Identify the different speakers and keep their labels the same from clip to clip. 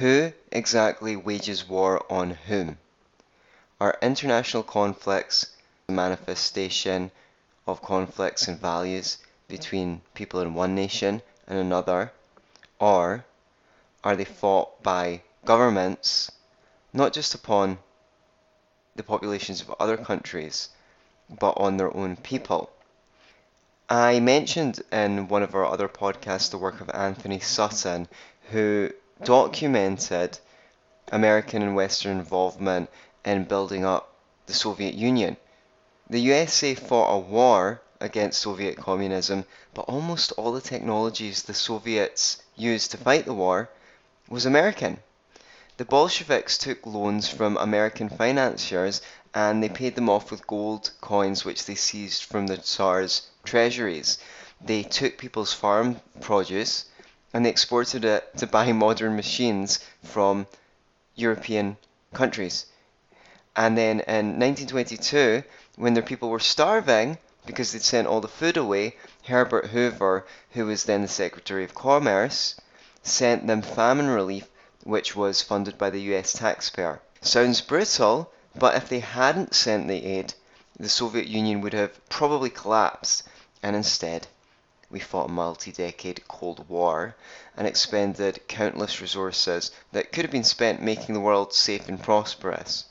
Speaker 1: Who exactly wages war on whom? Are international conflicts a manifestation of conflicts and values between people in one nation and another? Or are they fought by governments, not just upon the populations of other countries, but on their own people? I mentioned in one of our other podcasts the work of Anthony Sutton, who documented American and Western involvement in building up the Soviet Union. The USA fought a war against Soviet communism, but almost all the technologies the Soviets used to fight the war was American. The Bolsheviks took loans from American financiers and they paid them off with gold coins which they seized from the Tsar's treasuries. They took people's farm produce and they exported it to buy modern machines from European countries. And then in 1922, when their people were starving because they'd sent all the food away, Herbert Hoover, who was then the Secretary of Commerce, sent them famine relief, which was funded by the US taxpayer. Sounds brutal, but if they hadn't sent the aid, the Soviet Union would have probably collapsed, and instead, we fought a multi-decade Cold War and expended countless resources that could have been spent making the world safe and prosperous.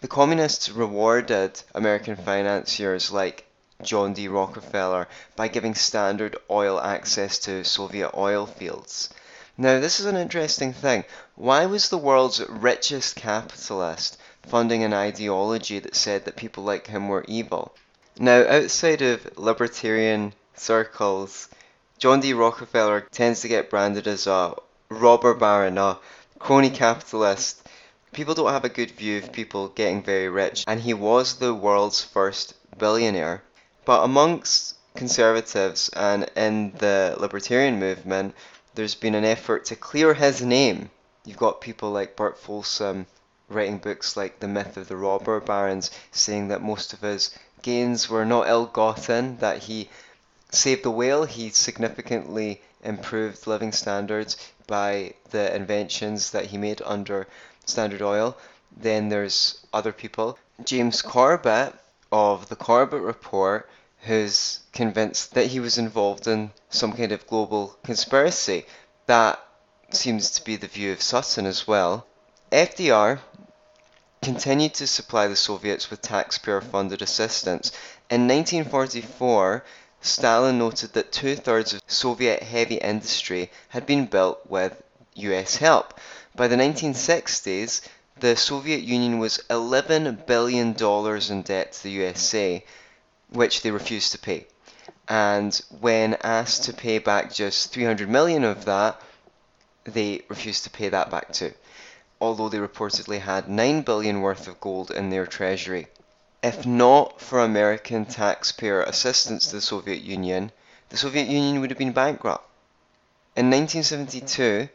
Speaker 1: The communists rewarded American financiers like John D. Rockefeller by giving Standard Oil access to Soviet oil fields. Now, this is an interesting thing. Why was the world's richest capitalist funding an ideology that said that people like him were evil? Now, outside of libertarian circles, John D. Rockefeller tends to get branded as a robber baron, a crony capitalist. People don't have a good view of people getting very rich, and he was the world's first billionaire. But amongst conservatives and in the libertarian movement, there's been an effort to clear his name. You've got people like Burt Folsom writing books like The Myth of the Robber Barons, saying that most of his gains were not ill gotten, that he saved the whale, he significantly improved living standards by the inventions that he made under Standard Oil. Then there's other people. James Corbett of the Corbett Report, who's convinced that he was involved in some kind of global conspiracy. That seems to be the view of Sutton as well. FDR continued to supply the Soviets with taxpayer funded assistance. In 1944, Stalin noted that two thirds of Soviet heavy industry had been built with US help. By the 1960s, the Soviet Union was $11 billion in debt to the USA, which they refused to pay. And when asked to pay back just 300 million of that, they refused to pay that back too, although they reportedly had 9 billion worth of gold in their treasury. If not for American taxpayer assistance to the Soviet Union, the Soviet Union would have been bankrupt. In 1972,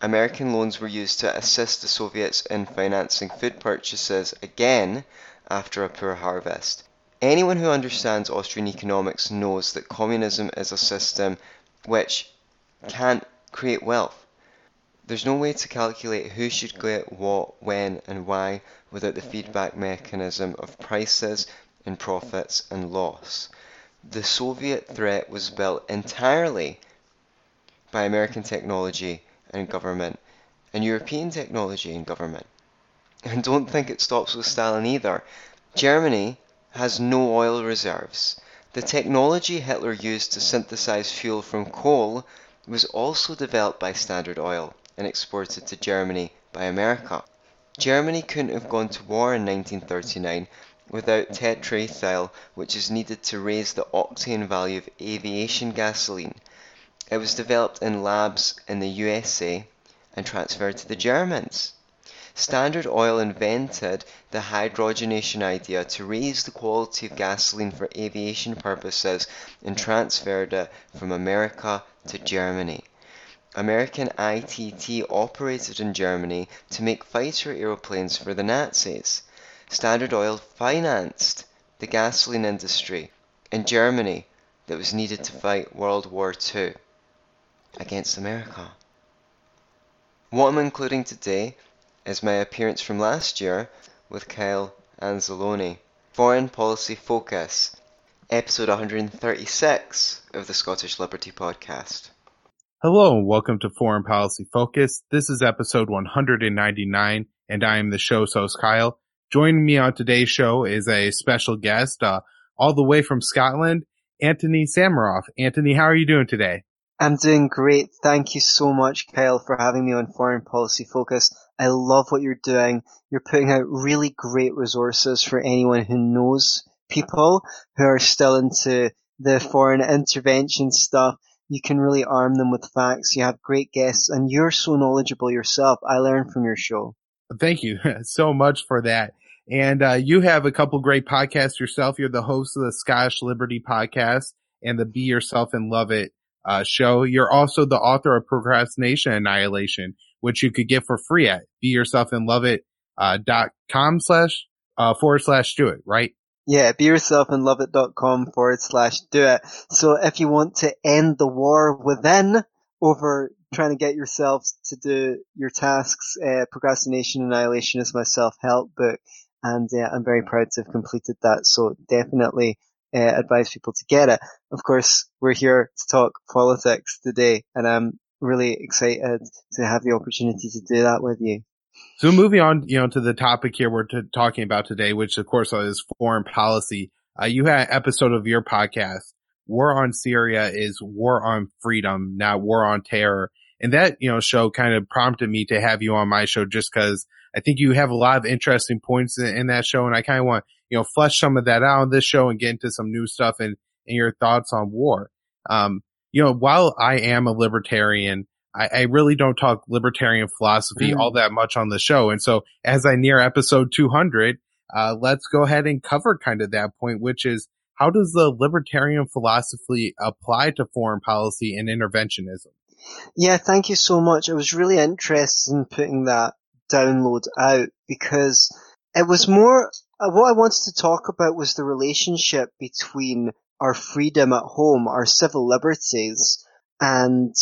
Speaker 1: American loans were used to assist the Soviets in financing food purchases again after a poor harvest. Anyone who understands Austrian economics knows that communism is a system which can't create wealth. There's no way to calculate who should get what, when, and why without the feedback mechanism of prices and profits and loss. The Soviet threat was built entirely by American technology and government, and European technology and government. And don't think it stops with Stalin either. Germany has no oil reserves. The technology Hitler used to synthesize fuel from coal was also developed by Standard Oil and exported to Germany by America. Germany couldn't have gone to war in 1939 without tetraethyl, which is needed to raise the octane value of aviation gasoline. It was developed in labs in the USA and transferred to the Germans. Standard Oil invented the hydrogenation idea to raise the quality of gasoline for aviation purposes and transferred it from America to Germany. American ITT operated in Germany to make fighter aeroplanes for the Nazis. Standard Oil financed the gasoline industry in Germany that was needed to fight World War II against America. What I'm including today is my appearance from last year with Kyle Anzalone. Foreign Policy Focus, episode 136 of the Scottish Liberty Podcast.
Speaker 2: Hello and welcome to Foreign Policy Focus. This is episode 199 and I am the show's host Kyle. Joining me on today's show is a special guest, uh, all the way from Scotland, Anthony Sammeroff. Anthony, how are you doing today?
Speaker 3: I'm doing great. Thank you so much, Kyle, for having me on Foreign Policy Focus. I love what you're doing. You're putting out really great resources for anyone who knows people who are still into the foreign intervention stuff. You can really arm them with facts. You have great guests and you're so knowledgeable yourself. I learn from your show.
Speaker 2: Thank you so much for that. And uh, you have a couple great podcasts yourself. You're the host of the Scottish Liberty podcast and the Be Yourself and Love It uh, show. You're also the author of Procrastination Annihilation, which you could get for free at be yourself and love it, uh, com slash, uh, forward slash do it, right?
Speaker 3: Yeah, be yourself and love it.com forward slash do it. So if you want to end the war within over trying to get yourselves to do your tasks, uh, Procrastination Annihilation is my self-help book and uh, I'm very proud to have completed that. So definitely uh, advise people to get it. Of course, we're here to talk politics today, and I'm really excited to have the opportunity to do that with you.
Speaker 2: So moving on, you know, to the topic here we're t- talking about today, which of course is foreign policy. Uh, you had an episode of your podcast, War on Syria is War on Freedom, not War on Terror. And that, you know, show kind of prompted me to have you on my show just cause I think you have a lot of interesting points in, in that show. And I kind of want, you know, flesh some of that out on this show and get into some new stuff and, and your thoughts on war. Um, you know, while I am a libertarian, I, I really don't talk libertarian philosophy mm. all that much on the show. And so as I near episode 200, uh, let's go ahead and cover kind of that point, which is how does the libertarian philosophy apply to foreign policy and interventionism?
Speaker 3: Yeah, thank you so much. I was really interested in putting that download out because it was more, uh, what I wanted to talk about was the relationship between our freedom at home, our civil liberties, and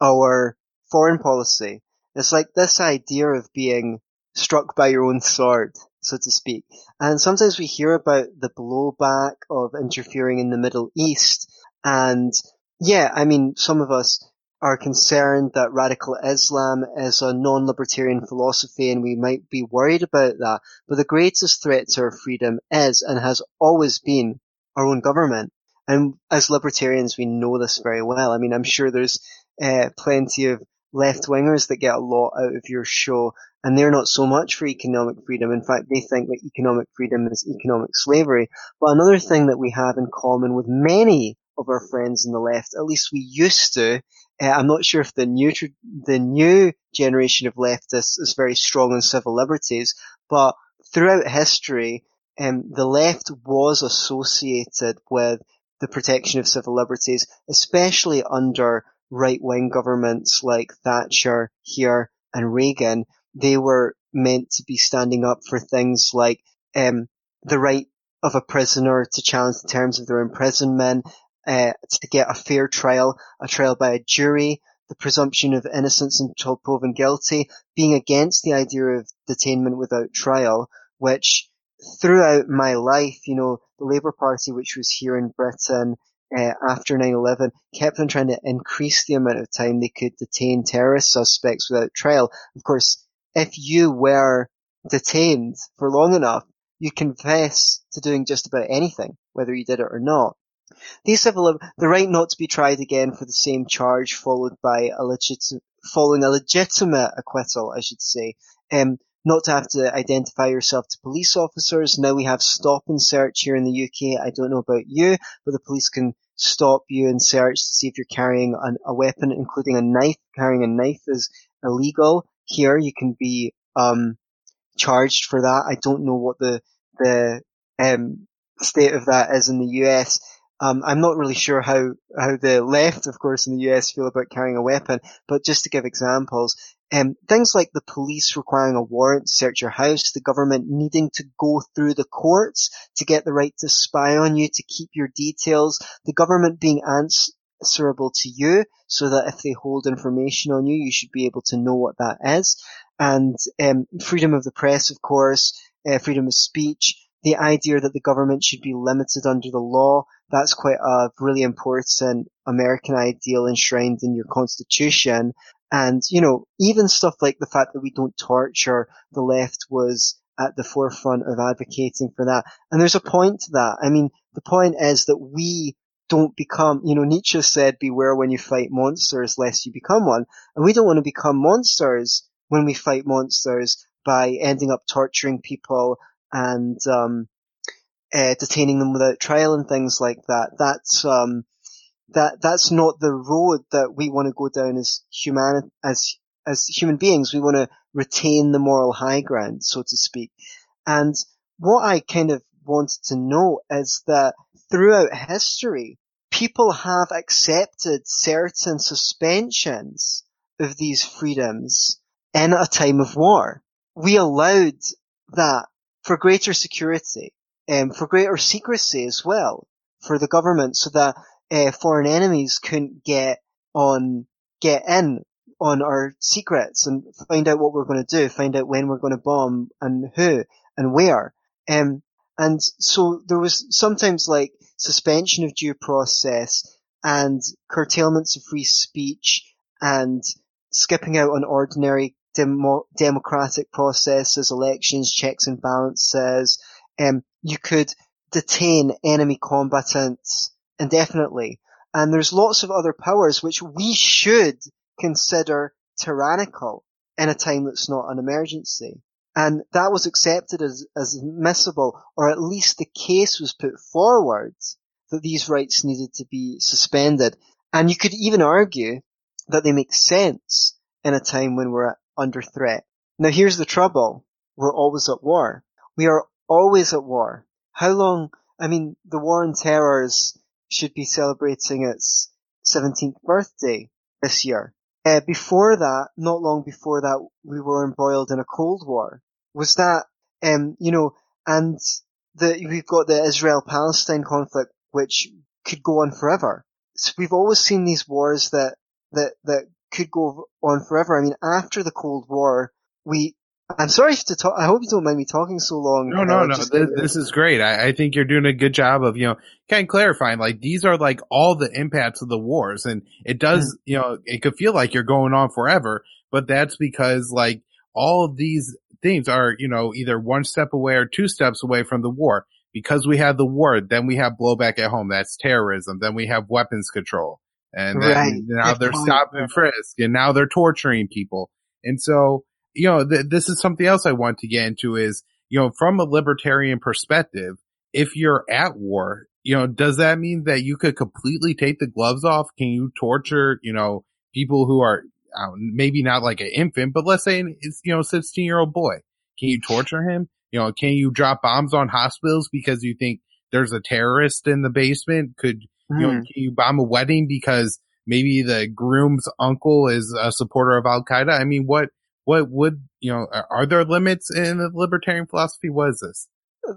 Speaker 3: our foreign policy. It's like this idea of being struck by your own sword, so to speak. And sometimes we hear about the blowback of interfering in the Middle East. And yeah, I mean, some of us are concerned that radical Islam is a non-libertarian philosophy and we might be worried about that. But the greatest threat to our freedom is and has always been our own government. And as libertarians, we know this very well. I mean, I'm sure there's uh, plenty of left wingers that get a lot out of your show and they're not so much for economic freedom. In fact, they think that economic freedom is economic slavery. But another thing that we have in common with many of our friends on the left, at least we used to, uh, I'm not sure if the new the new generation of leftists is very strong on civil liberties, but throughout history, um, the left was associated with the protection of civil liberties, especially under right-wing governments like Thatcher here and Reagan. They were meant to be standing up for things like um, the right of a prisoner to challenge the terms of their imprisonment, uh, to get a fair trial, a trial by a jury, the presumption of innocence until proven guilty, being against the idea of detainment without trial, which throughout my life, you know, the Labour Party, which was here in Britain uh, after 9-11, kept on trying to increase the amount of time they could detain terrorist suspects without trial. Of course, if you were detained for long enough, you confess to doing just about anything, whether you did it or not. These have the right not to be tried again for the same charge, followed by a legit, following a legitimate acquittal, I should say. Um, not to have to identify yourself to police officers. Now we have stop and search here in the UK. I don't know about you, but the police can stop you and search to see if you're carrying an, a weapon, including a knife. Carrying a knife is illegal. Here you can be um, charged for that. I don't know what the the um, state of that is in the US. Um, I'm not really sure how, how the left, of course, in the US feel about carrying a weapon, but just to give examples, um, things like the police requiring a warrant to search your house, the government needing to go through the courts to get the right to spy on you, to keep your details, the government being answerable to you so that if they hold information on you, you should be able to know what that is. And um, freedom of the press, of course, uh, freedom of speech, the idea that the government should be limited under the law, that's quite a really important American ideal enshrined in your constitution. And, you know, even stuff like the fact that we don't torture, the left was at the forefront of advocating for that. And there's a point to that. I mean, the point is that we don't become, you know, Nietzsche said, beware when you fight monsters lest you become one. And we don't want to become monsters when we fight monsters by ending up torturing people and, um, uh, detaining them without trial and things like that. That's, um, that, that's not the road that we want to go down as human, as, as human beings. We want to retain the moral high ground, so to speak. And what I kind of wanted to know is that throughout history, people have accepted certain suspensions of these freedoms in a time of war. We allowed that for greater security, um, for greater secrecy as well, for the government, so that uh, foreign enemies couldn't get on, get in on our secrets and find out what we're going to do, find out when we're going to bomb and who and where. Um, and so there was sometimes like suspension of due process and curtailments of free speech and skipping out on ordinary demo- democratic processes, elections, checks and balances. Um, you could detain enemy combatants indefinitely. And there's lots of other powers which we should consider tyrannical in a time that's not an emergency. And that was accepted as, as admissible, or at least the case was put forward that these rights needed to be suspended. And you could even argue that they make sense in a time when we're under threat. Now here's the trouble. We're always at war. We are always at war. How long, I mean, the war on terrors should be celebrating its 17th birthday this year. Uh, before that, not long before that, we were embroiled in a Cold War. Was that, um, you know, and the, we've got the Israel-Palestine conflict, which could go on forever. So we've always seen these wars that, that, that could go on forever. I mean, after the Cold War, we, I'm sorry to talk. I hope you don't mind me talking so long.
Speaker 2: No, no, no. This, this, is great. I, I, think you're doing a good job of, you know, kind of clarifying, like, these are like all the impacts of the wars. And it does, mm. you know, it could feel like you're going on forever, but that's because like all of these things are, you know, either one step away or two steps away from the war. Because we have the war, then we have blowback at home. That's terrorism. Then we have weapons control. And then right. now they're stopping frisk and now they're torturing people. And so, you know, th- this is something else I want to get into is, you know, from a libertarian perspective, if you're at war, you know, does that mean that you could completely take the gloves off? Can you torture, you know, people who are uh, maybe not like an infant, but let's say it's, you know, 16 year old boy. Can you torture him? You know, can you drop bombs on hospitals because you think there's a terrorist in the basement? Could, mm. you know, hmm. can you bomb a wedding because maybe the groom's uncle is a supporter of Al Qaeda? I mean, what, what would, you know, are there limits in the libertarian philosophy? What is this?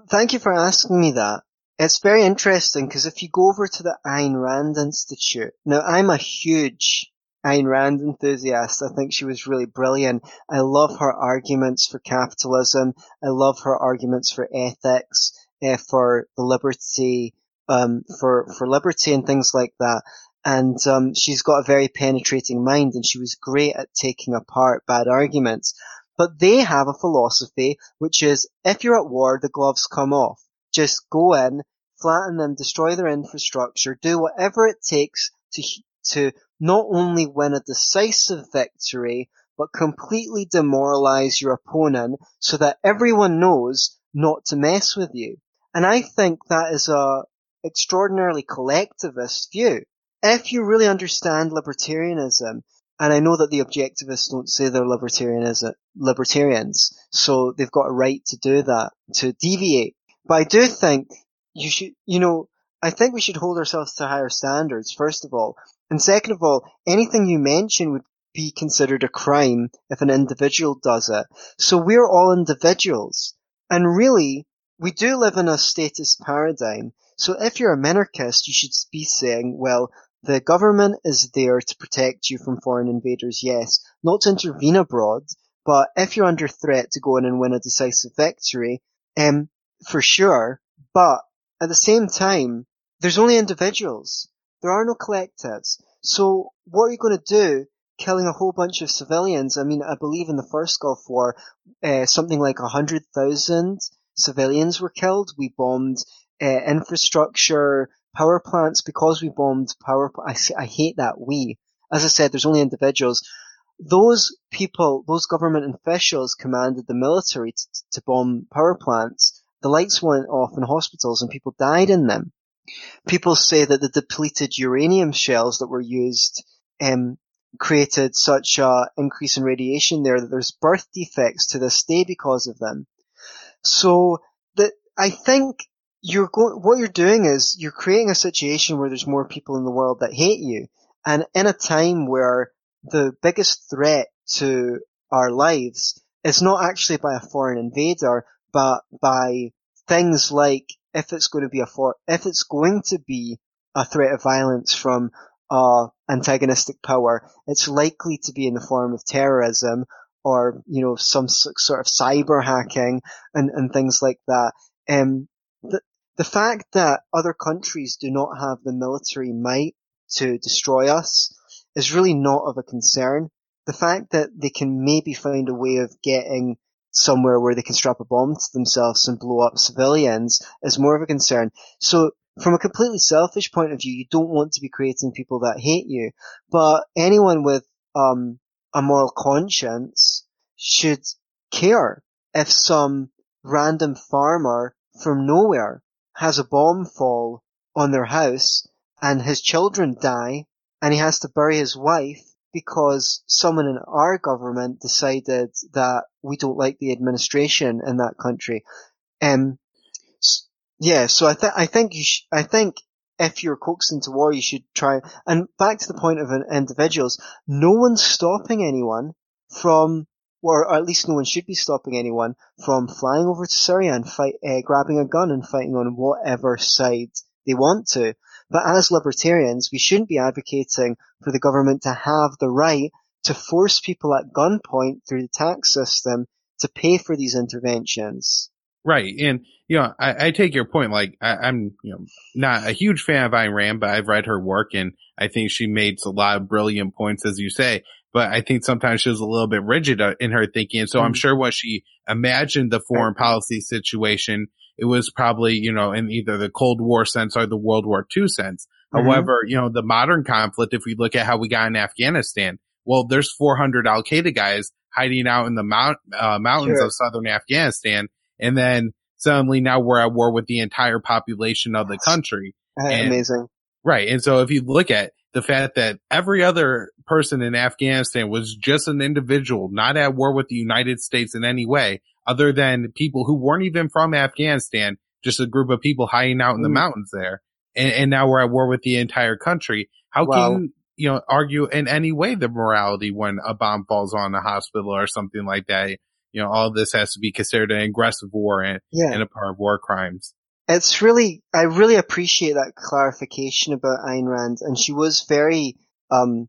Speaker 3: Thank you for asking me that. It's very interesting because if you go over to the Ayn Rand Institute, now I'm a huge Ayn Rand enthusiast. I think she was really brilliant. I love her arguments for capitalism. I love her arguments for ethics, uh, for liberty, um, for, for liberty and things like that. And um, she's got a very penetrating mind, and she was great at taking apart bad arguments. But they have a philosophy which is if you're at war, the gloves come off. Just go in, flatten them, destroy their infrastructure, do whatever it takes to to not only win a decisive victory, but completely demoralize your opponent so that everyone knows not to mess with you. And I think that is a extraordinarily collectivist view if you really understand libertarianism, and I know that the objectivists don't say they're libertarians, so they've got a right to do that, to deviate. But I do think you should, you know, I think we should hold ourselves to higher standards, first of all. And second of all, anything you mention would be considered a crime if an individual does it. So we're all individuals. And really, we do live in a statist paradigm. So if you're a minarchist, you should be saying, well, The government is there to protect you from foreign invaders, yes, not to intervene abroad, but if you're under threat to go in and win a decisive victory, um, for sure. But at the same time, there's only individuals. There are no collectives. So what are you going to do killing a whole bunch of civilians? I mean, I believe in the first Gulf War, uh, something like a hundred thousand civilians were killed. We bombed uh, infrastructure, power plants because we bombed power. I, I hate that we. As I said, there's only individuals. Those people, those government officials commanded the military to, to bomb power plants. The lights went off in hospitals and people died in them. People say that the depleted uranium shells that were used um, created such a increase in radiation there that there's birth defects to this day because of them. So that I think you're going, what you're doing is you're creating a situation where there's more people in the world that hate you. And in a time where the biggest threat to our lives is not actually by a foreign invader, but by things like if it's going to be a for, if it's going to be a threat of violence from uh, antagonistic power, it's likely to be in the form of terrorism or, you know, some sort of cyber hacking and, and things like that. Um, the, the fact that other countries do not have the military might to destroy us is really not of a concern. The fact that they can maybe find a way of getting somewhere where they can strap a bomb to themselves and blow up civilians is more of a concern. So from a completely selfish point of view, you don't want to be creating people that hate you, but anyone with um, a moral conscience should care if some random farmer from nowhere has a bomb fall on their house and his children die and he has to bury his wife because someone in our government decided that we don't like the administration in that country. Um, yeah, so I, th- I think you sh- I think if you're coaxed into war, you should try. And back to the point of individuals, no one's stopping anyone from, or at least no one should be stopping anyone from flying over to Syria and fight, uh, grabbing a gun and fighting on whatever side they want to. But as libertarians, we shouldn't be advocating for the government to have the right to force people at gunpoint through the tax system to pay for these interventions.
Speaker 2: Right. And, you know, I, I take your point. Like, I, am you know, not a huge fan of Rand, but I've read her work and I think she makes a lot of brilliant points, as you say. But I think sometimes she was a little bit rigid uh, in her thinking. And so mm-hmm. I'm sure what she imagined the foreign policy situation, it was probably, you know, in either the Cold War sense or the World War II sense. Mm-hmm. However, you know, the modern conflict, if we look at how we got in Afghanistan, well, there's 400 Al Qaeda guys hiding out in the mount, uh, mountains sure. of southern Afghanistan. And then suddenly now we're at war with the entire population of the country.
Speaker 3: And, Amazing.
Speaker 2: Right. And so if you look at the fact that every other person in Afghanistan was just an individual, not at war with the United States in any way, other than people who weren't even from Afghanistan, just a group of people hiding out in the mm. mountains there. And, and, now we're at war with the entire country. How can you, you know, argue in any way the morality when a bomb falls on a hospital or something like that? You know, all this has to be considered an aggressive war and, yeah. and a part of war crimes.
Speaker 3: It's really, I really appreciate that clarification about Ayn Rand, and she was very, um,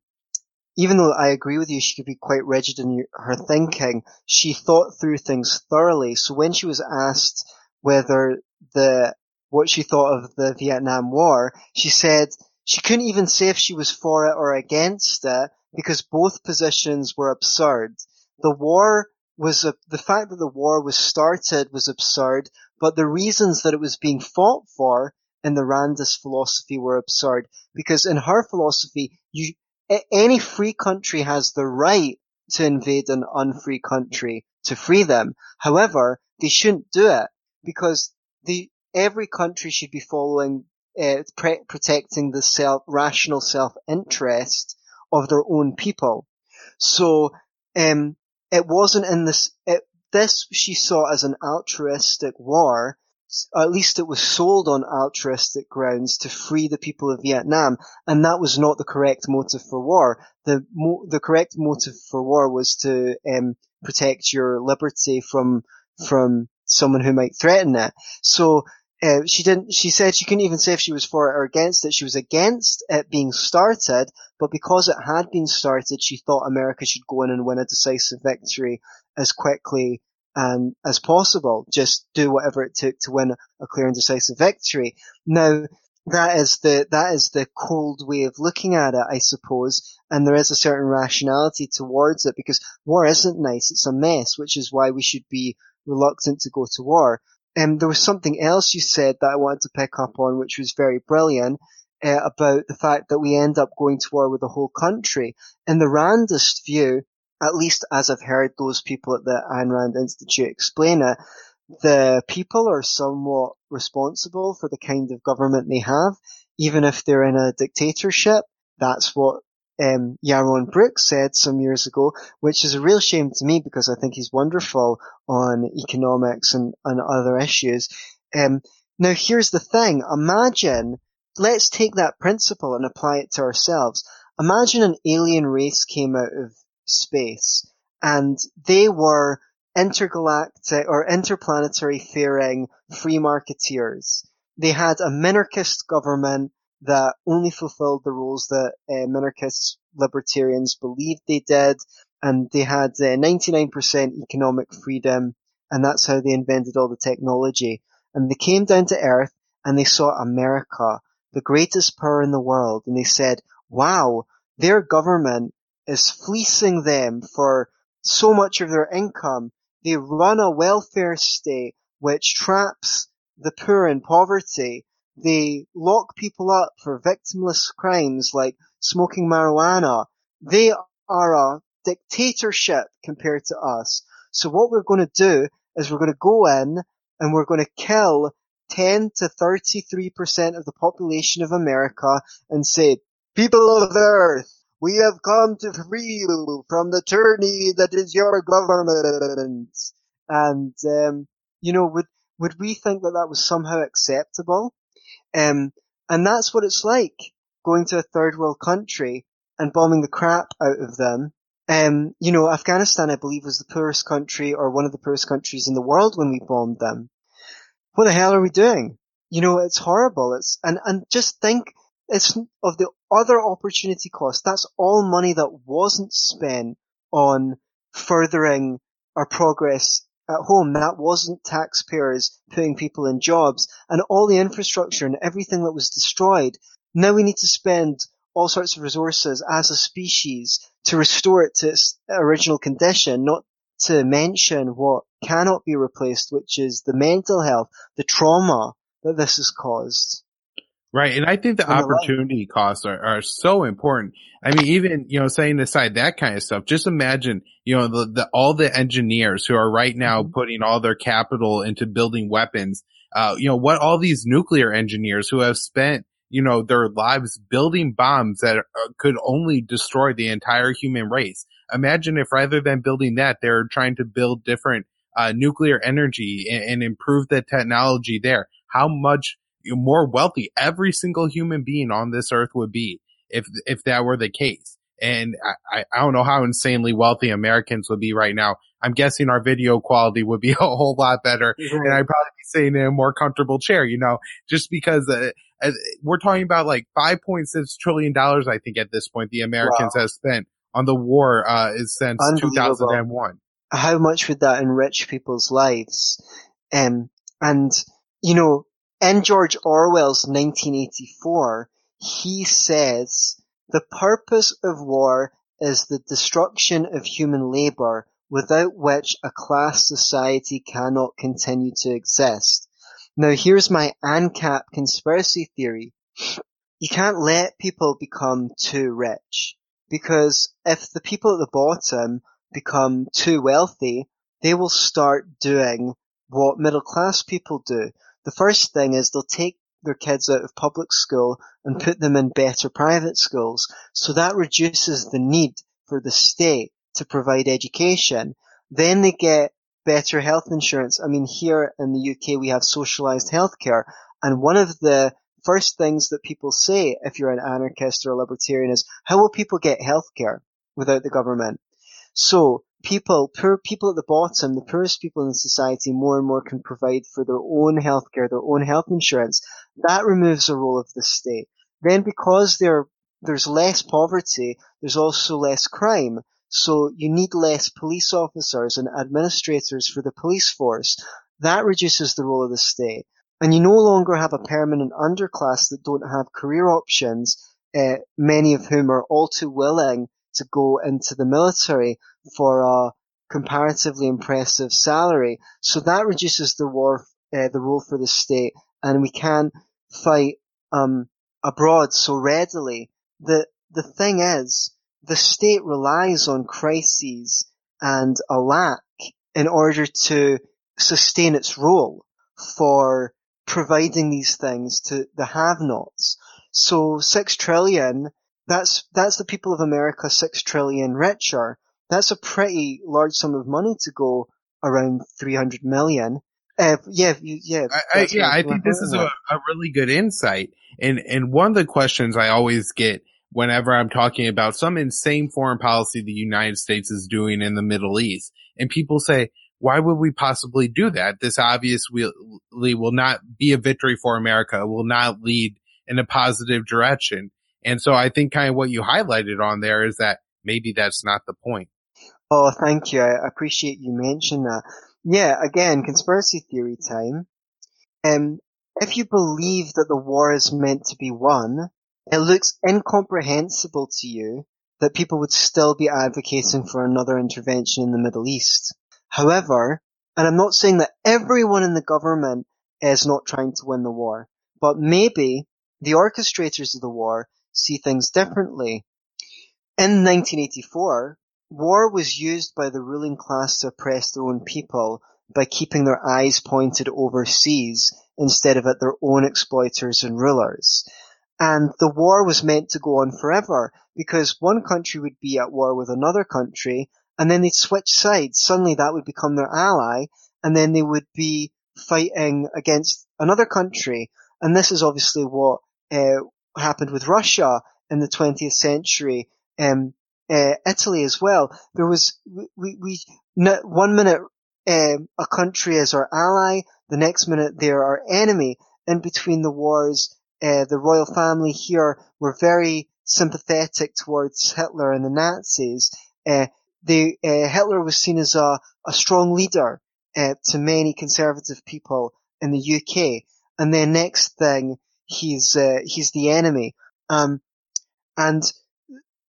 Speaker 3: even though I agree with you, she could be quite rigid in her thinking, she thought through things thoroughly. So when she was asked whether the, what she thought of the Vietnam War, she said she couldn't even say if she was for it or against it because both positions were absurd. The war was a, the fact that the war was started was absurd, but the reasons that it was being fought for in the Randist philosophy were absurd because in her philosophy, you, any free country has the right to invade an unfree country to free them. However, they shouldn't do it because the every country should be following uh, pre- protecting the self rational self interest of their own people. So um, it wasn't in this. It, this she saw as an altruistic war at least it was sold on altruistic grounds to free the people of Vietnam, and that was not the correct motive for war. The mo- the correct motive for war was to um, protect your liberty from from someone who might threaten it. So uh, she didn't. She said she couldn't even say if she was for it or against it. She was against it being started, but because it had been started, she thought America should go in and win a decisive victory as quickly and as possible. Just do whatever it took to win a clear and decisive victory. Now, that is the that is the cold way of looking at it, I suppose, and there is a certain rationality towards it because war isn't nice; it's a mess, which is why we should be reluctant to go to war. And um, there was something else you said that I wanted to pick up on, which was very brilliant. Uh, about the fact that we end up going to war with the whole country. In the Randist view, at least as I've heard those people at the Ayn Rand Institute explain it, the people are somewhat responsible for the kind of government they have, even if they're in a dictatorship. That's what um, Yaron Brook said some years ago, which is a real shame to me because I think he's wonderful on economics and, and other issues. Um, now here's the thing. Imagine, let's take that principle and apply it to ourselves. Imagine an alien race came out of space and they were intergalactic or interplanetary faring free marketeers. They had a minarchist government that only fulfilled the rules that uh, minarchist libertarians believed they did, and they had uh, 99% economic freedom, and that's how they invented all the technology. And they came down to Earth and they saw America, the greatest power in the world, and they said, wow, their government is fleecing them for so much of their income they run a welfare state which traps the poor in poverty. They lock people up for victimless crimes like smoking marijuana. They are a dictatorship compared to us. So what we're going to do is we're going to go in and we're going to kill 10 to 33% of the population of America and say, people of the earth, we have come to free you from the tyranny that is your government. And, um, you know, would, would we think that that was somehow acceptable? Um, and that's what it's like going to a third world country and bombing the crap out of them. Um, you know, Afghanistan, I believe, was the poorest country or one of the poorest countries in the world when we bombed them. What the hell are we doing? You know, it's horrible. It's, and, and just think, it's of the other opportunity cost. That's all money that wasn't spent on furthering our progress at home. That wasn't taxpayers putting people in jobs and all the infrastructure and everything that was destroyed. Now we need to spend all sorts of resources as a species to restore it to its original condition, not to mention what cannot be replaced, which is the mental health, the trauma that this has caused.
Speaker 2: Right. And I think the opportunity costs are, are so important. I mean, even, you know, setting aside that kind of stuff, just imagine, you know, the, the all the engineers who are right now mm-hmm. putting all their capital into building weapons. Uh, you know, what all these nuclear engineers who have spent, you know, their lives building bombs that uh, could only destroy the entire human race. Imagine if rather than building that, they're trying to build different, uh, nuclear energy and, and improve the technology there. How much more wealthy every single human being on this earth would be if if that were the case. And I, I don't know how insanely wealthy Americans would be right now. I'm guessing our video quality would be a whole lot better, mm-hmm. and I'd probably be sitting in a more comfortable chair. You know, just because uh, uh we're talking about like 5.6 trillion dollars. I think at this point the Americans wow. have spent on the war uh, is since 2001.
Speaker 3: How much would that enrich people's lives? Um, and you know, in George Orwell's 1984, he says, the purpose of war is the destruction of human labor without which a class society cannot continue to exist. Now here's my ANCAP conspiracy theory. You can't let people become too rich because if the people at the bottom become too wealthy, they will start doing what middle class people do. The first thing is they'll take their kids out of public school and put them in better private schools. So that reduces the need for the state to provide education. Then they get better health insurance. I mean, here in the UK we have socialized healthcare and one of the first things that people say if you're an anarchist or a libertarian is, how will people get healthcare without the government? So people, poor people at the bottom, the poorest people in society, more and more can provide for their own healthcare, their own health insurance. That removes the role of the state. Then because there, there's less poverty, there's also less crime. So you need less police officers and administrators for the police force. That reduces the role of the state. And you no longer have a permanent underclass that don't have career options, uh, many of whom are all too willing to go into the military for a comparatively impressive salary. So that reduces the war, uh, the role for the state, and we can fight um, abroad so readily. The the thing is, the state relies on crises and a lack in order to sustain its role for providing these things to the have-nots. So six trillion, that's, that's the people of America six trillion richer. That's a pretty large sum of money to go around 300 million. Uh, yeah, yeah.
Speaker 2: I, I, yeah, I think this is a, a really good insight. And, and one of the questions I always get whenever I'm talking about some insane foreign policy the United States is doing in the Middle East. And people say, why would we possibly do that? This obviously will not be a victory for America, it will not lead in a positive direction. And so I think kind of what you highlighted on there is that maybe that's not the point.
Speaker 3: Oh, thank you. I appreciate you mentioning that. Yeah, again, conspiracy theory time. Um, if you believe that the war is meant to be won, it looks incomprehensible to you that people would still be advocating for another intervention in the Middle East. However, and I'm not saying that everyone in the government is not trying to win the war, but maybe the orchestrators of the war see things differently. In 1984, war was used by the ruling class to oppress their own people by keeping their eyes pointed overseas instead of at their own exploiters and rulers. And the war was meant to go on forever because one country would be at war with another country and then they'd switch sides. Suddenly that would become their ally and then they would be fighting against another country. And this is obviously what uh, happened with Russia in the 20th century. Um, uh, Italy as well. There was we we, we one minute um, a country is our ally, the next minute they're our enemy. In between the wars, uh, the royal family here were very sympathetic towards Hitler and the Nazis. Uh, uh, Hitler was seen as a, a strong leader uh, to many conservative people in the UK, and then next thing he's uh, he's the enemy. Um, and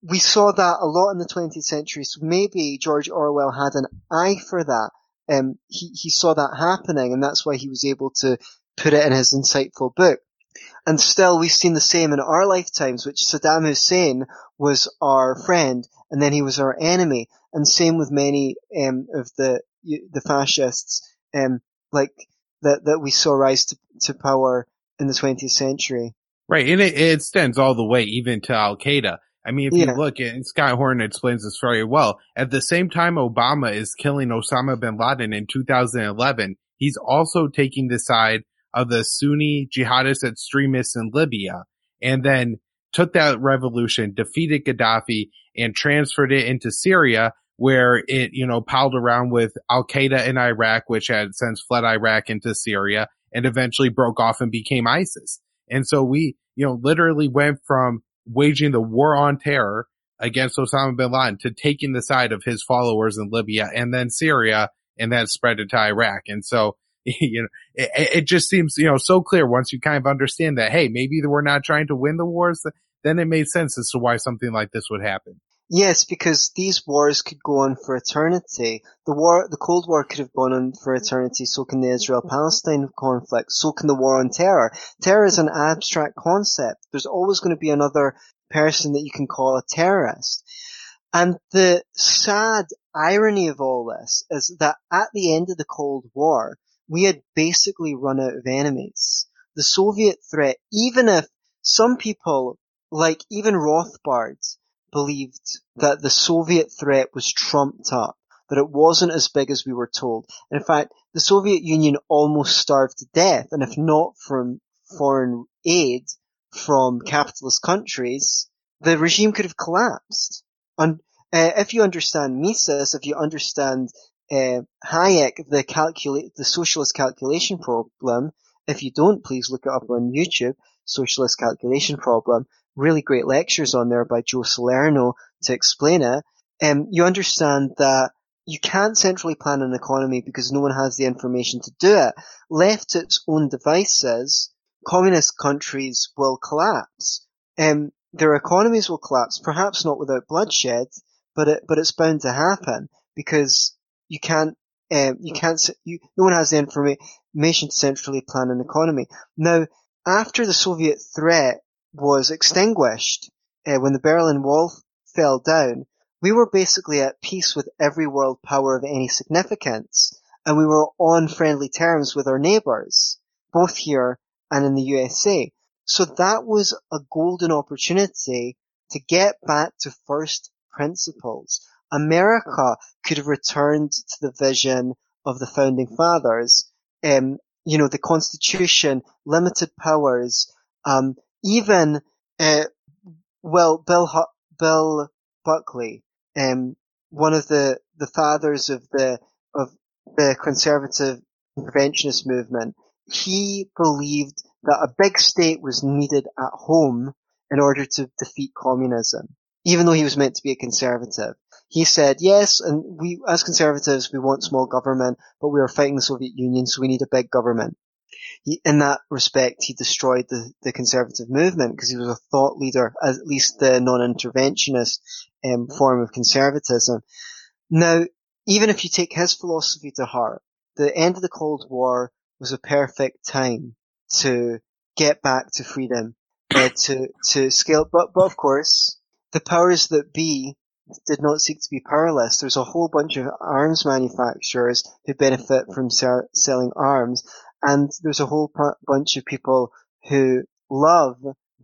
Speaker 3: we saw that a lot in the 20th century. So maybe George Orwell had an eye for that. Um, he he saw that happening, and that's why he was able to put it in his insightful book. And still, we've seen the same in our lifetimes, which Saddam Hussein was our friend, and then he was our enemy. And same with many um, of the the fascists, um, like that that we saw rise to, to power in the 20th century.
Speaker 2: Right, and it, it extends all the way even to Al Qaeda. I mean, if yeah. you look, and Scott Horton explains this very well. At the same time, Obama is killing Osama bin Laden in 2011. He's also taking the side of the Sunni jihadist extremists in Libya and then took that revolution, defeated Gaddafi and transferred it into Syria where it, you know, piled around with Al Qaeda in Iraq, which had since fled Iraq into Syria and eventually broke off and became ISIS. And so we, you know, literally went from waging the war on terror against Osama bin Laden to taking the side of his followers in Libya and then Syria and then spread it to Iraq. And so you know, it, it, just seems, you know, so clear once you kind of understand that, hey, maybe we're not trying to win the wars, then it made sense as to why something like this would happen.
Speaker 3: Yes, because these wars could go on for eternity. The war, the Cold War could have gone on for eternity, so can the Israel-Palestine conflict, so can the war on terror. Terror is an abstract concept. There's always going to be another person that you can call a terrorist. And the sad irony of all this is that at the end of the Cold War, we had basically run out of enemies. The Soviet threat, even if some people, like even Rothbard, believed that the Soviet threat was trumped up, that it wasn't as big as we were told. In fact, the Soviet Union almost starved to death, and if not from foreign aid from capitalist countries, the regime could have collapsed. And uh, if you understand Mises, if you understand uh, Hayek, the calculate the socialist calculation problem. If you don't, please look it up on YouTube. Socialist calculation problem. Really great lectures on there by Joe Salerno to explain it. Um, you understand that you can't centrally plan an economy because no one has the information to do it. Left to its own devices, communist countries will collapse. Um, their economies will collapse, perhaps not without bloodshed, but it, but it's bound to happen because you can't, um, you can't, you, no one has the information to centrally plan an economy. Now, after the Soviet threat was extinguished, uh, when the Berlin Wall fell down, we were basically at peace with every world power of any significance, and we were on friendly terms with our neighbors, both here and in the USA. So that was a golden opportunity to get back to first principles. America could have returned to the vision of the founding fathers. Um, you know, the Constitution, limited powers, um, even, uh, well, Bill, Bill Buckley, um, one of the, the fathers of the, of the conservative interventionist movement, he believed that a big state was needed at home in order to defeat communism, even though he was meant to be a conservative. He said, yes, and we, as conservatives, we want small government, but we are fighting the Soviet Union, so we need a big government. He, in that respect, he destroyed the, the conservative movement because he was a thought leader, at least the non-interventionist um, form of conservatism. Now, even if you take his philosophy to heart, the end of the Cold War was a perfect time to get back to freedom, uh, to to scale. But but of course, the powers that be did not seek to be powerless. There's a whole bunch of arms manufacturers who benefit from ser- selling arms, and there's a whole p- bunch of people who love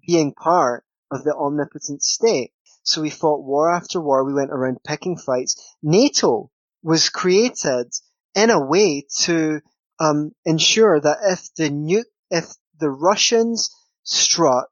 Speaker 3: being part of the omnipotent state. So we fought war after war. We went around picking fights. NATO was created in a way to um, ensure that if the nu- if the Russians struck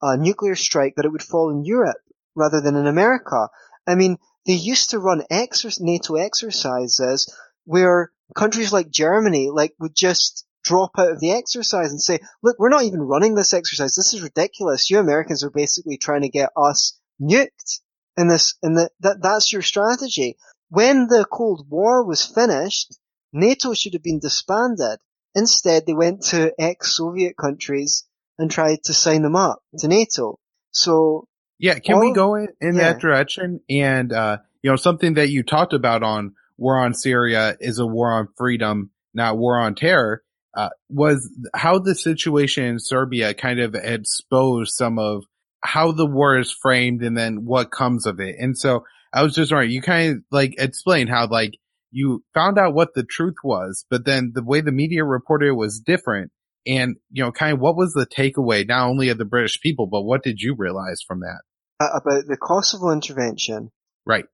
Speaker 3: a nuclear strike, that it would fall in Europe rather than in America. I mean, they used to run exer- NATO exercises where countries like Germany, like, would just drop out of the exercise and say, look, we're not even running this exercise. This is ridiculous. You Americans are basically trying to get us nuked in this, in the, that, that's your strategy. When the Cold War was finished, NATO should have been disbanded. Instead, they went to ex-Soviet countries and tried to sign them up to NATO. So
Speaker 2: yeah, can we go in, in yeah. that direction? And uh, you know, something that you talked about on War on Syria is a war on freedom, not war on terror. Uh, was how the situation in Serbia kind of exposed some of how the war is framed and then what comes of it. And so I was just wondering, you kind of like explain how like you found out what the truth was, but then the way the media reported it was different. And, you know, kind of what was the takeaway, not only of the British people, but what did you realize from that?
Speaker 3: Uh, about the Kosovo intervention.
Speaker 2: Right.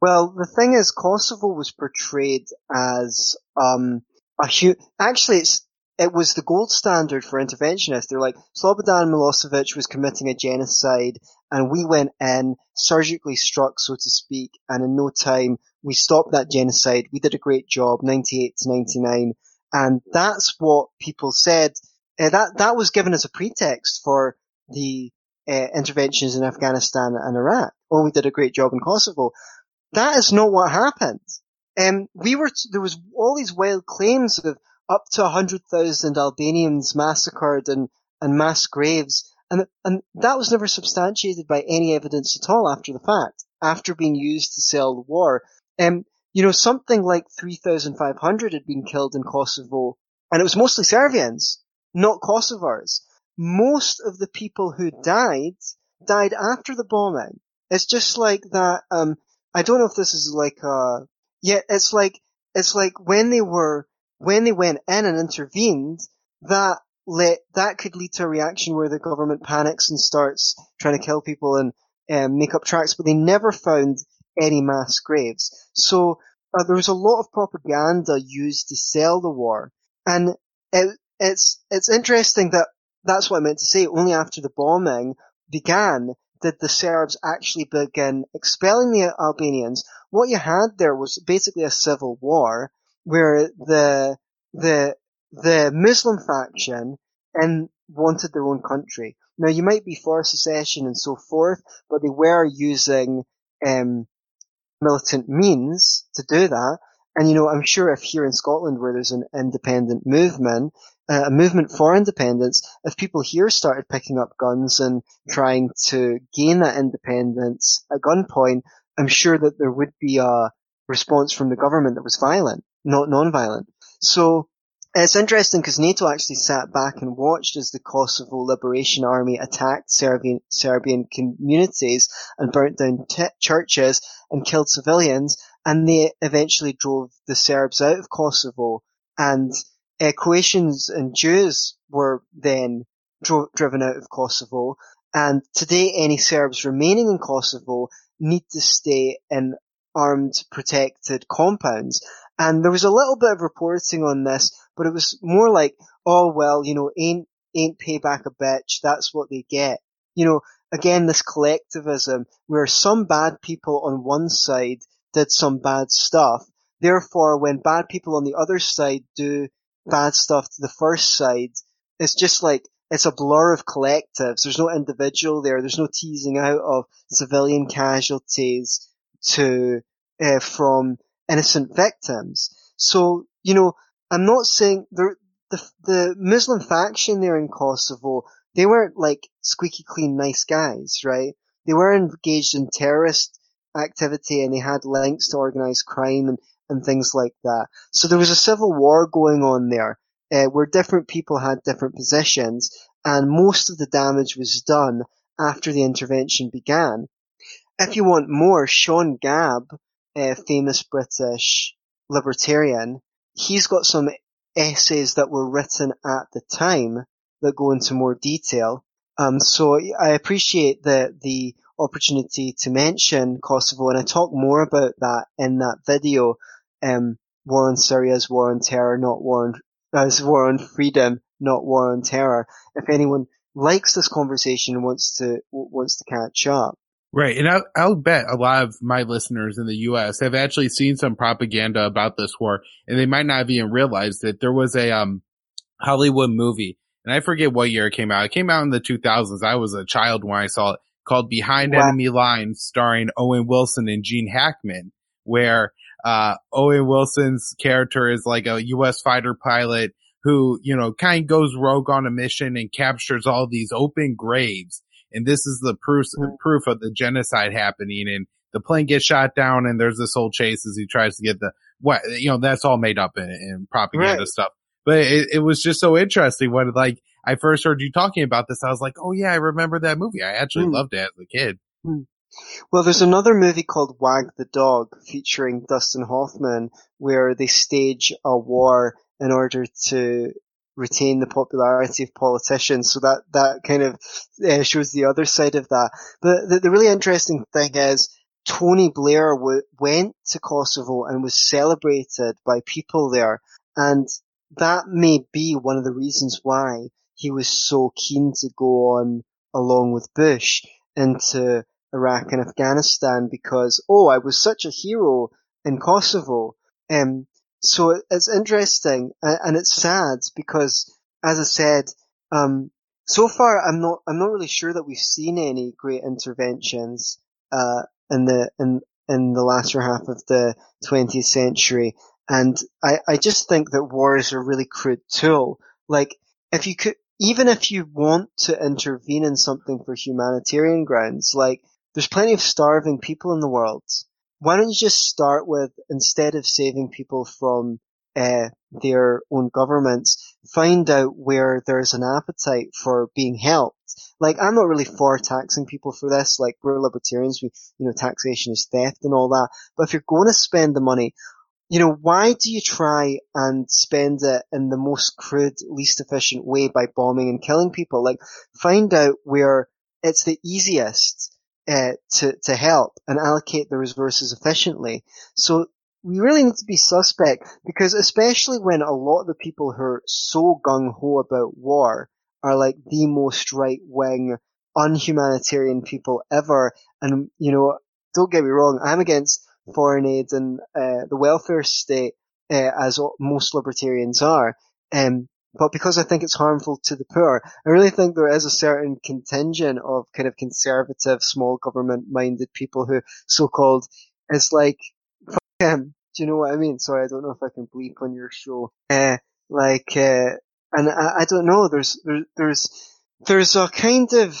Speaker 3: Well, the thing is, Kosovo was portrayed as, um, a hu- actually it's, it was the gold standard for interventionists. They're like, Slobodan Milosevic was committing a genocide and we went in, surgically struck, so to speak, and in no time we stopped that genocide. We did a great job, 98 to 99. And that's what people said. Uh, that, that was given as a pretext for the uh, interventions in Afghanistan and Iraq. Oh, we did a great job in Kosovo. That is not what happened. Um, we were, t- there was all these wild claims of up to 100,000 Albanians massacred and, and mass graves. And, and that was never substantiated by any evidence at all after the fact, after being used to sell the war. Um, you know, something like 3,500 had been killed in Kosovo, and it was mostly Serbians, not Kosovars. Most of the people who died, died after the bombing. It's just like that, um, I don't know if this is like, uh, yeah, it's like, it's like when they were, when they went in and intervened, that let, that could lead to a reaction where the government panics and starts trying to kill people and um, make up tracks, but they never found any mass graves. So uh, there was a lot of propaganda used to sell the war, and it, it's it's interesting that that's what I meant to say. Only after the bombing began did the Serbs actually begin expelling the Albanians, what you had there was basically a civil war where the the the Muslim faction and wanted their own country. Now you might be for secession and so forth, but they were using um, militant means to do that. And you know, I'm sure if here in Scotland, where there's an independent movement, uh, a movement for independence, if people here started picking up guns and trying to gain that independence at gunpoint, I'm sure that there would be a response from the government that was violent, not non-violent. So it's interesting because NATO actually sat back and watched as the Kosovo Liberation Army attacked Serbian, Serbian communities and burnt down t- churches and killed civilians, and they eventually drove the Serbs out of Kosovo. And uh, Croatians and Jews were then dro- driven out of Kosovo. And today, any Serbs remaining in Kosovo need to stay in armed, protected compounds. And there was a little bit of reporting on this, but it was more like, oh well, you know, ain't ain't pay back a bitch. That's what they get. You know, again, this collectivism where some bad people on one side did some bad stuff. Therefore, when bad people on the other side do bad stuff to the first side, it's just like it's a blur of collectives. There's no individual there. There's no teasing out of civilian casualties to uh, from innocent victims. So you know, I'm not saying the the Muslim faction there in Kosovo. They weren't like squeaky clean nice guys, right? They were engaged in terrorist activity and they had links to organized crime and, and things like that. So there was a civil war going on there uh, where different people had different positions, and most of the damage was done after the intervention began. If you want more, Sean Gabb, a famous British libertarian, he's got some essays that were written at the time that go into more detail. Um, so I appreciate the the opportunity to mention Kosovo, and I talk more about that in that video. Um, war on Syria is war on terror, not war on as war on freedom, not war on terror. If anyone likes this conversation and wants to wants to catch up.
Speaker 2: Right. And I'll, I'll, bet a lot of my listeners in the U.S. have actually seen some propaganda about this war and they might not have even realized that there was a, um, Hollywood movie and I forget what year it came out. It came out in the 2000s. I was a child when I saw it called Behind wow. Enemy Lines starring Owen Wilson and Gene Hackman where uh, Owen Wilson's character is like a U.S. fighter pilot who, you know, kind of goes rogue on a mission and captures all these open graves. And this is the proof, mm-hmm. proof of the genocide happening. And the plane gets shot down and there's this whole chase as he tries to get the, what, you know, that's all made up in, in propaganda right. stuff. But it, it was just so interesting when like I first heard you talking about this. I was like, oh yeah, I remember that movie. I actually mm. loved it as a kid. Mm.
Speaker 3: Well, there's another movie called Wag the Dog featuring Dustin Hoffman where they stage a war in order to retain the popularity of politicians. So that, that kind of uh, shows the other side of that. But the, the really interesting thing is Tony Blair w- went to Kosovo and was celebrated by people there. And that may be one of the reasons why he was so keen to go on along with Bush into Iraq and Afghanistan because, oh, I was such a hero in Kosovo. Um, so it's interesting and it's sad because, as I said, um, so far I'm not I'm not really sure that we've seen any great interventions uh, in the in in the latter half of the 20th century, and I I just think that war is a really crude tool. Like if you could even if you want to intervene in something for humanitarian grounds, like there's plenty of starving people in the world. Why don't you just start with, instead of saving people from uh, their own governments, find out where there's an appetite for being helped. Like, I'm not really for taxing people for this. Like, we're libertarians. We, you know, taxation is theft and all that. But if you're going to spend the money, you know, why do you try and spend it in the most crude, least efficient way by bombing and killing people? Like, find out where it's the easiest uh, to to help and allocate the resources efficiently. So we really need to be suspect because especially when a lot of the people who are so gung ho about war are like the most right wing unhumanitarian people ever. And, you know, don't get me wrong, I'm against foreign aid and uh, the welfare state, uh, as most libertarians are. Um, but because I think it's harmful to the poor, I really think there is a certain contingent of kind of conservative, small government minded people who so-called, it's like, him. Do you know what I mean? Sorry, I don't know if I can bleep on your show. Uh, like, uh, and I, I, don't know, there's, there, there's, there's a kind of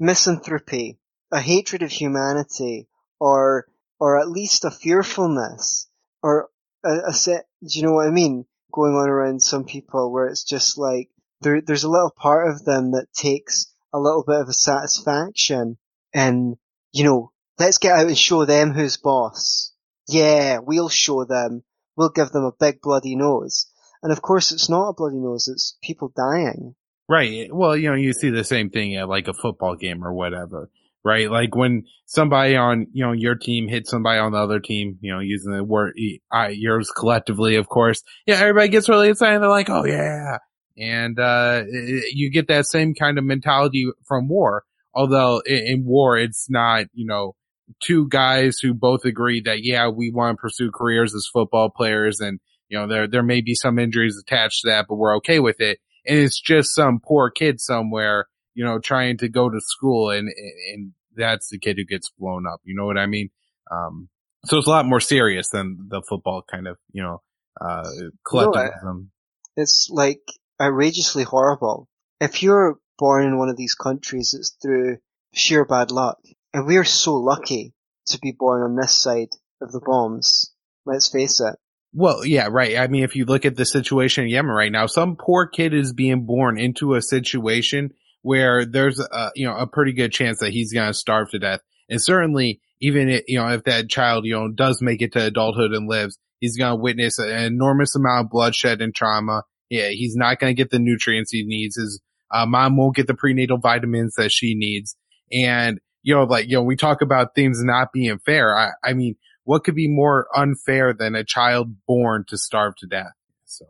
Speaker 3: misanthropy, a hatred of humanity, or, or at least a fearfulness, or a, a set, do you know what I mean? Going on around some people where it's just like, there, there's a little part of them that takes a little bit of a satisfaction and, you know, let's get out and show them who's boss. Yeah, we'll show them. We'll give them a big bloody nose. And of course it's not a bloody nose, it's people dying.
Speaker 2: Right. Well, you know, you see the same thing at like a football game or whatever right? Like when somebody on, you know, your team hits somebody on the other team, you know, using the word, I, yours collectively, of course. Yeah, everybody gets really excited. They're like, oh yeah. And, uh, you get that same kind of mentality from war. Although in, in war, it's not, you know, two guys who both agree that, yeah, we want to pursue careers as football players and, you know, there, there may be some injuries attached to that, but we're okay with it. And it's just some poor kid somewhere you know, trying to go to school and, and that's the kid who gets blown up. You know what I mean? Um, so it's a lot more serious than the football kind of, you know, uh, collectivism.
Speaker 3: it's like outrageously horrible. If you're born in one of these countries, it's through sheer bad luck. And we are so lucky to be born on this side of the bombs. Let's face it.
Speaker 2: Well, yeah, right. I mean, if you look at the situation in Yemen right now, some poor kid is being born into a situation where there's a, you know, a pretty good chance that he's going to starve to death. And certainly even, it, you know, if that child, you know, does make it to adulthood and lives, he's going to witness an enormous amount of bloodshed and trauma. Yeah, he's not going to get the nutrients he needs. His uh, mom won't get the prenatal vitamins that she needs. And, you know, like, you know, we talk about things not being fair. I, I mean, what could be more unfair than a child born to starve to death? So.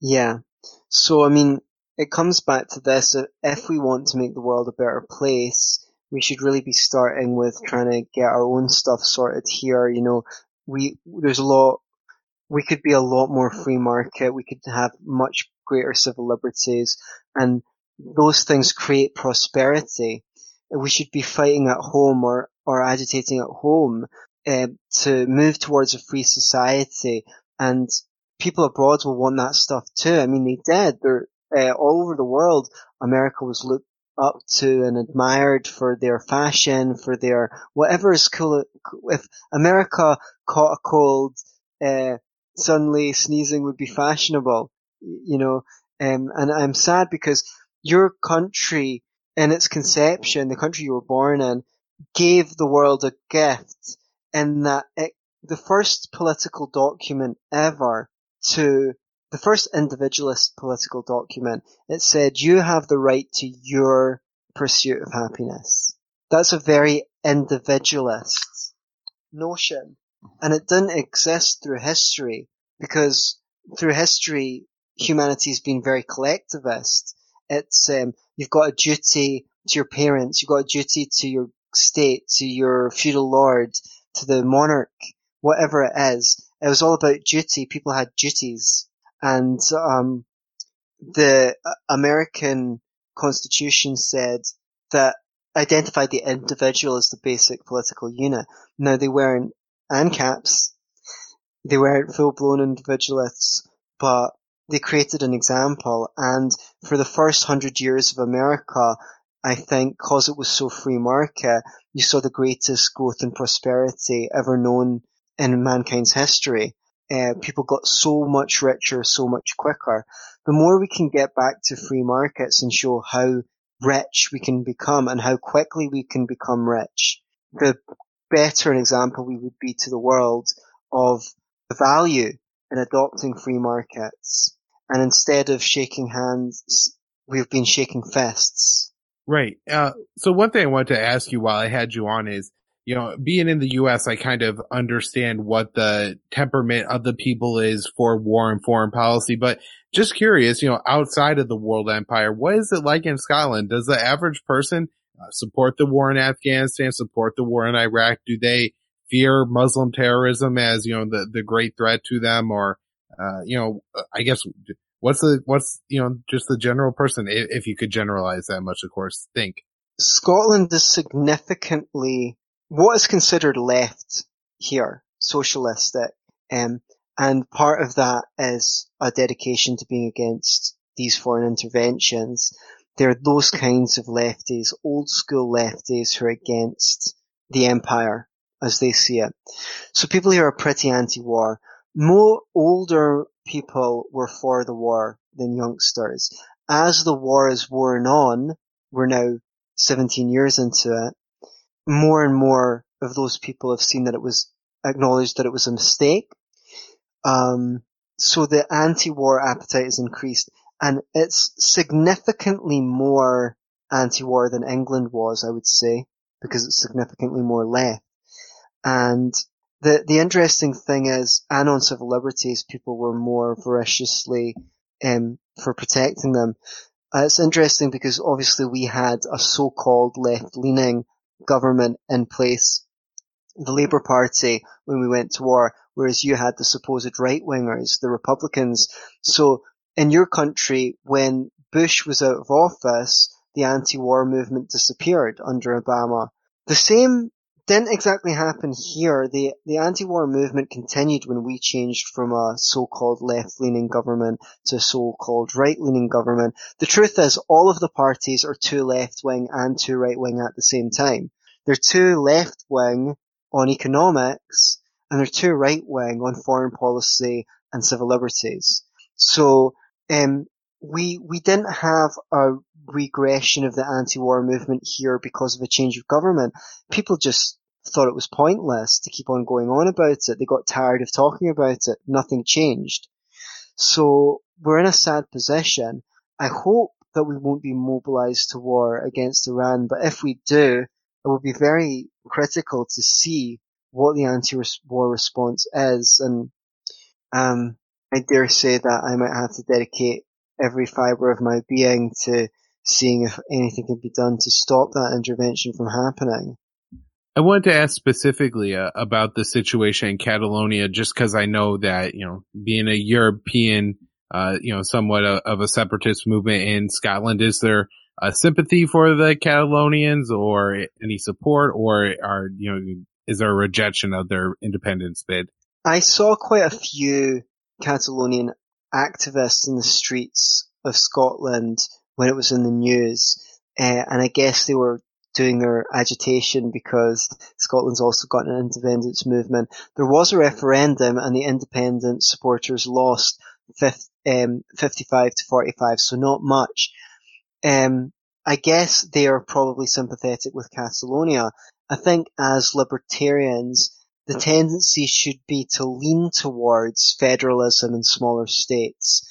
Speaker 3: Yeah. So, I mean, it comes back to this, if we want to make the world a better place, we should really be starting with trying to get our own stuff sorted here. You know, we, there's a lot, we could be a lot more free market. We could have much greater civil liberties and those things create prosperity. We should be fighting at home or, or agitating at home uh, to move towards a free society and people abroad will want that stuff too. I mean, they did. They're, uh, all over the world, America was looked up to and admired for their fashion, for their whatever is cool. If America caught a cold, uh, suddenly sneezing would be fashionable, you know. Um, and I'm sad because your country, in its conception, the country you were born in, gave the world a gift in that it, the first political document ever to the first individualist political document, it said you have the right to your pursuit of happiness. That's a very individualist notion. And it didn't exist through history because through history, humanity's been very collectivist. It's, um, you've got a duty to your parents, you've got a duty to your state, to your feudal lord, to the monarch, whatever it is. It was all about duty. People had duties and um, the American Constitution said that identified the individual as the basic political unit. Now they weren't ANCAPs, they weren't full-blown individualists, but they created an example. And for the first hundred years of America, I think, cause it was so free market, you saw the greatest growth and prosperity ever known in mankind's history uh, people got so much richer so much quicker. The more we can get back to free markets and show how rich we can become and how quickly we can become rich, the better an example we would be to the world of the value in adopting free markets. And instead of shaking hands, we've been shaking fists.
Speaker 2: Right. Uh, so one thing I wanted to ask you while I had you on is, you know, being in the U.S., I kind of understand what the temperament of the people is for war and foreign policy. But just curious, you know, outside of the world empire, what is it like in Scotland? Does the average person uh, support the war in Afghanistan, support the war in Iraq? Do they fear Muslim terrorism as, you know, the, the great threat to them or, uh, you know, I guess what's the, what's, you know, just the general person, if you could generalize that much, of course, think.
Speaker 3: Scotland is significantly what is considered left here, socialistic, um, and part of that is a dedication to being against these foreign interventions. There are those kinds of lefties, old school lefties who are against the empire as they see it. So people here are pretty anti-war. More older people were for the war than youngsters. As the war is worn on, we're now 17 years into it, more and more of those people have seen that it was acknowledged that it was a mistake. Um, so the anti-war appetite is increased and it's significantly more anti-war than England was, I would say, because it's significantly more left. And the, the interesting thing is, and on civil liberties, people were more voraciously, um, for protecting them. Uh, it's interesting because obviously we had a so-called left-leaning government in place, the Labour Party, when we went to war, whereas you had the supposed right-wingers, the Republicans. So in your country, when Bush was out of office, the anti-war movement disappeared under Obama. The same didn't exactly happen here. The the anti-war movement continued when we changed from a so-called left-leaning government to a so-called right-leaning government. The truth is, all of the parties are too left-wing and too right-wing at the same time. They're too left-wing on economics and they're too right-wing on foreign policy and civil liberties. So, um, we we didn't have a regression of the anti-war movement here because of a change of government. People just thought it was pointless to keep on going on about it. They got tired of talking about it. Nothing changed. So we're in a sad position. I hope that we won't be mobilized to war against Iran, but if we do, it will be very critical to see what the anti-war response is. And um, I dare say that I might have to dedicate every fibre of my being to seeing if anything can be done to stop that intervention from happening.
Speaker 2: I wanted to ask specifically uh, about the situation in Catalonia, just because I know that you know, being a European, uh, you know, somewhat a, of a separatist movement in Scotland, is there a sympathy for the Catalonians, or any support, or are you know, is there a rejection of their independence bid?
Speaker 3: I saw quite a few Catalonian activists in the streets of Scotland when it was in the news, uh, and I guess they were doing their agitation because Scotland's also got an independence movement. There was a referendum and the independent supporters lost 50, um, 55 to 45, so not much. Um, I guess they are probably sympathetic with Catalonia. I think as libertarians, the tendency should be to lean towards federalism in smaller states.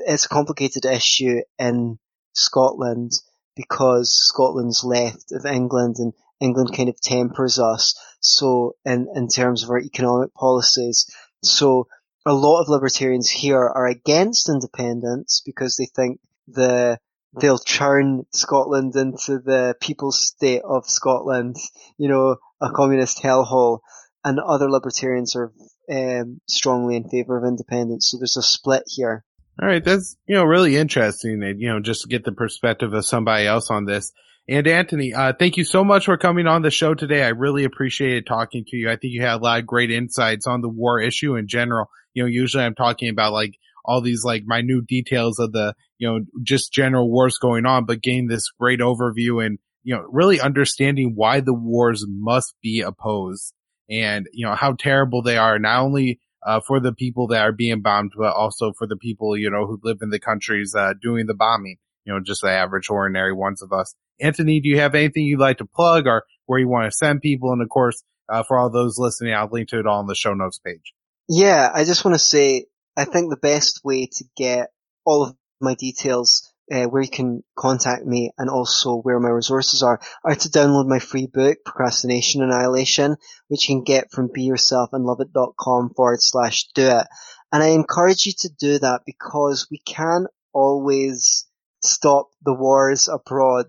Speaker 3: It's a complicated issue in Scotland because Scotland's left of England and England kind of tempers us. So in, in terms of our economic policies. So a lot of libertarians here are against independence because they think the they'll turn Scotland into the people's state of Scotland, you know, a communist hellhole. And other libertarians are um, strongly in favour of independence. So there's a split here.
Speaker 2: All right, that's you know really interesting, and you know just to get the perspective of somebody else on this. And Anthony, uh, thank you so much for coming on the show today. I really appreciated talking to you. I think you had a lot of great insights on the war issue in general. You know, usually I'm talking about like all these like minute details of the you know just general wars going on, but gain this great overview and you know really understanding why the wars must be opposed and you know how terrible they are not only uh, for the people that are being bombed, but also for the people, you know, who live in the countries, uh, doing the bombing, you know, just the average ordinary ones of us. Anthony, do you have anything you'd like to plug or where you want to send people? And of course, uh, for all those listening, I'll link to it all on the show notes page.
Speaker 3: Yeah, I just want to say, I think the best way to get all of my details uh, where you can contact me and also where my resources are, are to download my free book, Procrastination Annihilation, which you can get from beyourselfandloveit.com forward slash do it. And I encourage you to do that because we can't always stop the wars abroad.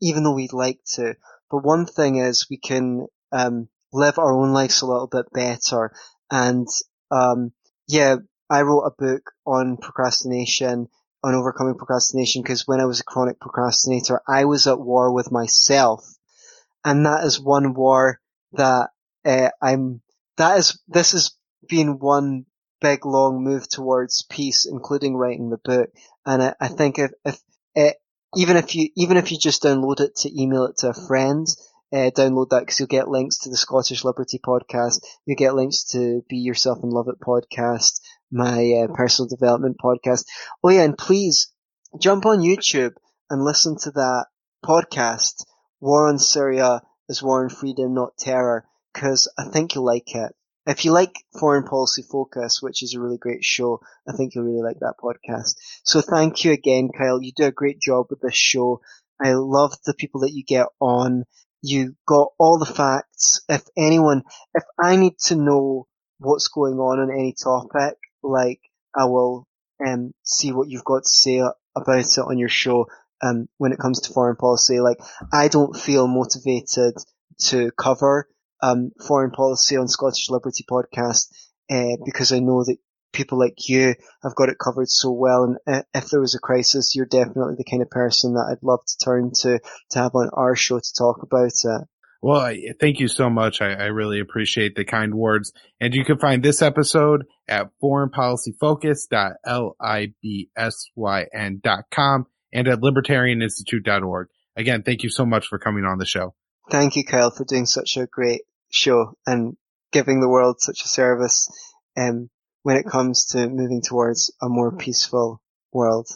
Speaker 3: even though we'd like to. But one thing is we can um, live our own lives a little bit better. And um, yeah, I wrote a book on procrastination, on overcoming procrastination, because when I was a chronic procrastinator, I was at war with myself, and that is one war that uh, I'm. That is this has been one big long move towards peace, including writing the book. And I, I think if, if uh, even if you even if you just download it to email it to a friend, uh, download that because you'll get links to the Scottish Liberty podcast. You'll get links to Be Yourself and Love It podcast, my uh, personal development podcast. Oh yeah, and please jump on YouTube and listen to that podcast. War on Syria is war on freedom, not terror, because I think you'll like it. If you like Foreign Policy Focus, which is a really great show, I think you'll really like that podcast. So thank you again, Kyle. You do a great job with this show. I love the people that you get on. You got all the facts. If anyone, if I need to know what's going on on any topic, like I will um, see what you've got to say about it on your show. Um, when it comes to foreign policy, like I don't feel motivated to cover um, foreign policy on Scottish Liberty podcast uh, because I know that people like you have got it covered so well. And uh, if there was a crisis, you're definitely the kind of person that I'd love to turn to to have on our show to talk about it.
Speaker 2: Well, I, thank you so much. I, I, really appreciate the kind words. And you can find this episode at foreignpolicyfocus.libsyn.com and at libertarianinstitute.org. Again, thank you so much for coming on the show.
Speaker 3: Thank you, Kyle, for doing such a great show and giving the world such a service um, when it comes to moving towards a more peaceful world.